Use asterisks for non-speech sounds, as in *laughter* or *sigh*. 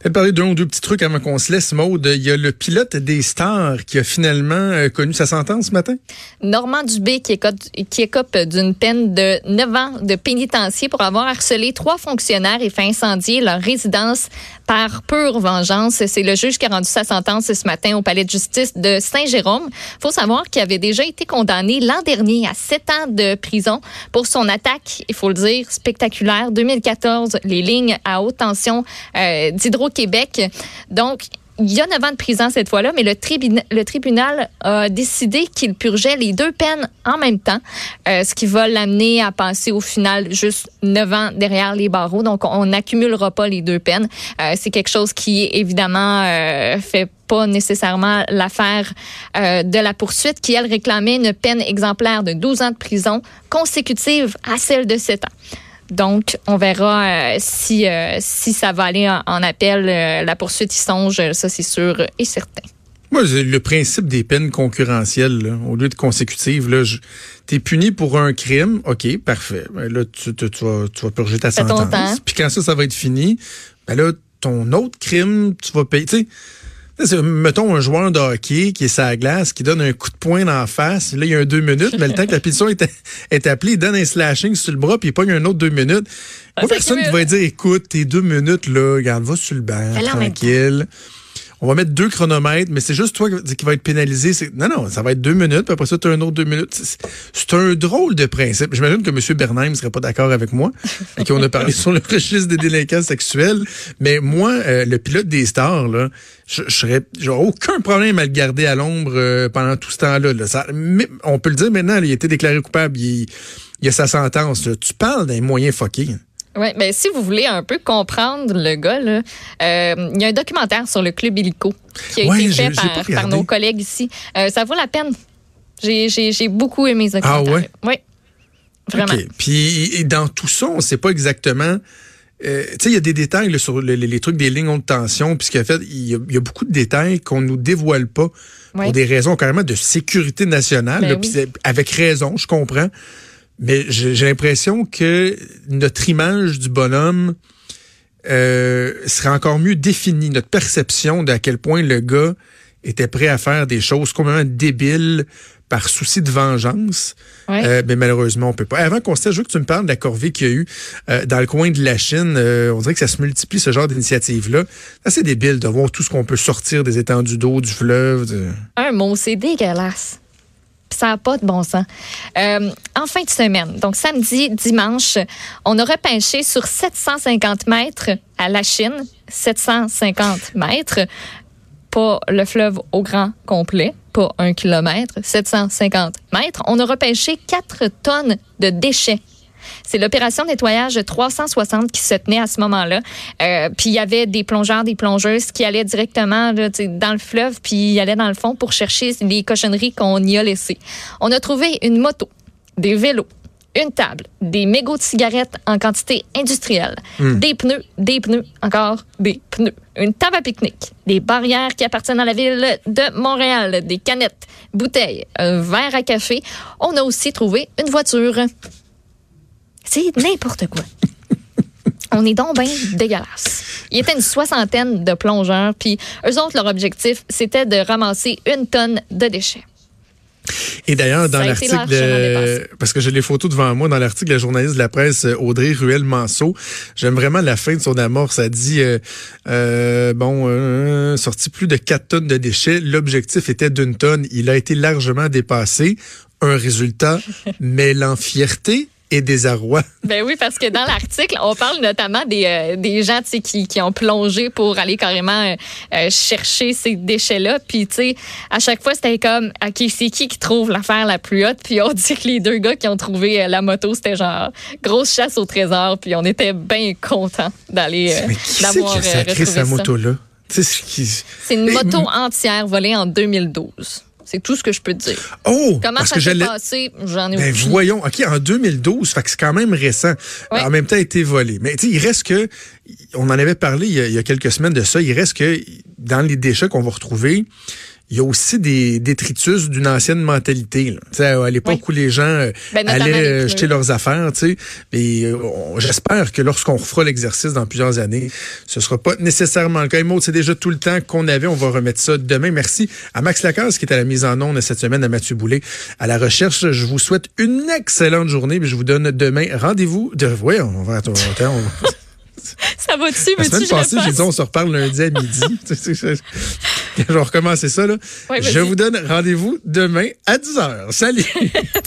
Peut-être d'un ou deux petits trucs avant qu'on se laisse, Maude. Il y a le pilote des stars qui a finalement euh, connu sa sentence ce matin. Normand Dubé qui écope, qui d'une peine de 9 ans de pénitencier pour avoir harcelé trois fonctionnaires et fait incendier leur résidence par pure vengeance. C'est le juge qui a rendu sa sentence ce matin au palais de justice de Saint-Jérôme. faut savoir qu'il avait déjà été condamné l'an dernier à 7 ans de prison pour son attaque, il faut le dire, spectaculaire. 2014, les lignes à haute tension euh, d'hydro Québec. Donc, il y a 9 ans de prison cette fois-là, mais le, tribunal a décidé qu'il purgeait les deux peines en même temps, euh, ce qui va l'amener à passer au final juste 9 ans derrière les barreaux. Donc, on n'accumulera pas les deux peines. Euh, c'est quelque chose qui, évidemment, euh, fait pas nécessairement l'affaire euh, de la poursuite, qui, elle, réclamait une peine exemplaire de 12 ans de prison consécutive à celle de 7 ans. Donc, on verra euh, si, euh, si ça va aller en, appel. Euh, la poursuite y songe, ça c'est sûr et certain. Moi, le principe des peines concurrentielles, au lieu de consécutives, là, t'es puni pour un crime, ok, parfait. Ben là, tu, tu, vas, tu vas purger ta sentence. Puis quand ça, ça va être fini, ben là, ton autre crime, tu vas payer. Tu Mettons un joueur de hockey qui est sa glace, qui donne un coup de poing dans la face. Là, il y a un deux minutes, mais le temps que la pétition est, est appelée, il donne un slashing sur le bras, puis il pogne un autre deux minutes. Ah, personne qui va dire, écoute, tes deux minutes, là, regarde, va sur le banc, tranquille on va mettre deux chronomètres, mais c'est juste toi qui va être pénalisé. Non, non, ça va être deux minutes, puis après ça, tu as un autre deux minutes. C'est un drôle de principe. J'imagine que M. Bernheim ne serait pas d'accord avec moi, et qu'on a parlé *laughs* sur le registre des délinquants sexuels. Mais moi, euh, le pilote des stars, là, je, serais, aucun problème à le garder à l'ombre euh, pendant tout ce temps-là. mais on peut le dire maintenant, il a été déclaré coupable, il, il a sa sentence. Tu parles d'un moyen fucké. Oui, mais si vous voulez un peu comprendre le gars, là, euh, il y a un documentaire sur le club illico qui a été fait par, nos collègues ici. Euh, ça vaut la peine. J'ai beaucoup aimé ce documentaire. Ah ouais? Oui, vraiment. Puis dans tout ça, on ne sait pas exactement... Euh, tu sais, il y a des détails sur les, trucs des lignes haute tension, puisqu'en fait, il y, a beaucoup de détails qu'on nous dévoile pas pour des raisons carrément de sécurité nationale. Ben avec raison, je comprends. Mais j'ai l'impression que notre image du bonhomme euh, serait encore mieux définie, notre perception d'à quel point le gars était prêt à faire des choses complètement débiles par souci de vengeance. Euh, mais malheureusement, on peut pas. Avant qu'on se je veux que tu me parles de la corvée qu'il y a eu euh, dans le coin de la Chine. Euh, on dirait que ça se multiplie, ce genre d'initiative-là. C'est débile de voir tout ce qu'on peut sortir des étendues d'eau, du fleuve. Un mot, c'est dégueulasse ça n'a pas de bon sens. Euh, en fin de semaine, donc samedi, dimanche, on a repêché sur 750 mètres à la Chine, 750 mètres, pas le fleuve au grand complet, pas un kilomètre, 750 mètres. On a repêché 4 tonnes de déchets c'est l'opération nettoyage 360 qui se tenait à ce moment-là. Euh, puis il y avait des plongeurs, des plongeuses qui allaient directement dans le fleuve, puis ils allaient dans le fond pour chercher les cochonneries qu'on y a laissées. On a trouvé une moto, des vélos, une table, des mégots de cigarettes en quantité industrielle, hmm. des pneus, des pneus, encore des pneus, une table à pique-nique, des barrières qui appartiennent à la ville de Montréal, des canettes, bouteilles, un verre à café. On a aussi trouvé une voiture. C'est n'importe quoi. *laughs* On est donc bien dégueulasse. Il y était une soixantaine de plongeurs, puis eux autres, leur objectif, c'était de ramasser une tonne de déchets. Et d'ailleurs, dans l'article, parce que j'ai les photos devant moi, dans l'article, la journaliste de la presse Audrey Ruel-Manceau, j'aime vraiment la fin de son amorce. Ça dit, euh, euh, bon, euh, sorti plus de 4 tonnes de déchets. L'objectif était d'une tonne. Il a été largement dépassé. Un résultat *laughs* mêlant fierté et désarroi. *laughs* Ben oui, parce que dans l'article, on parle notamment des, euh, des gens qui, qui ont plongé pour aller carrément euh, euh, chercher ces déchets-là. Puis, tu sais, à chaque fois, c'était comme, OK, c'est qui qui trouve l'affaire la plus haute? Puis on *laughs* dit que les deux gars qui ont trouvé la moto, c'était genre grosse chasse au trésor. Puis on était bien contents d'aller d'avoir retrouvé sa moto-là? C'est une moto entière volée en 2012. C'est tout ce que je peux te dire. Oh! Comment ça s'est passé? J'en ai ben, Voyons. OK, en 2012, fait que c'est quand même récent. En même temps, a été volé. Mais il reste que, on en avait parlé il y, a, il y, a, quelques semaines de ça, il reste que dans les déchets qu'on va retrouver, il y a aussi des détritus d'une ancienne mentalité. Là. À l'époque où les gens euh, ben, allaient euh, jeter leurs affaires, et euh, j'espère que lorsqu'on refera l'exercice dans plusieurs années, ce sera pas nécessairement le cas. c'est déjà tout le temps qu'on avait. On va remettre ça demain. Merci à Max Lacasse qui est à la mise en onde cette semaine, à Mathieu Boulet à la recherche. Je vous souhaite une excellente journée. Je vous donne demain rendez-vous. De... Oui, on va attendre. *laughs* Ça va dessus, La semaine passée, j'ai dit on se reparle lundi à midi. *laughs* *laughs* *laughs* je vais recommencer ça. Là. je vous donne rendez-vous demain à 10h. Salut! *laughs*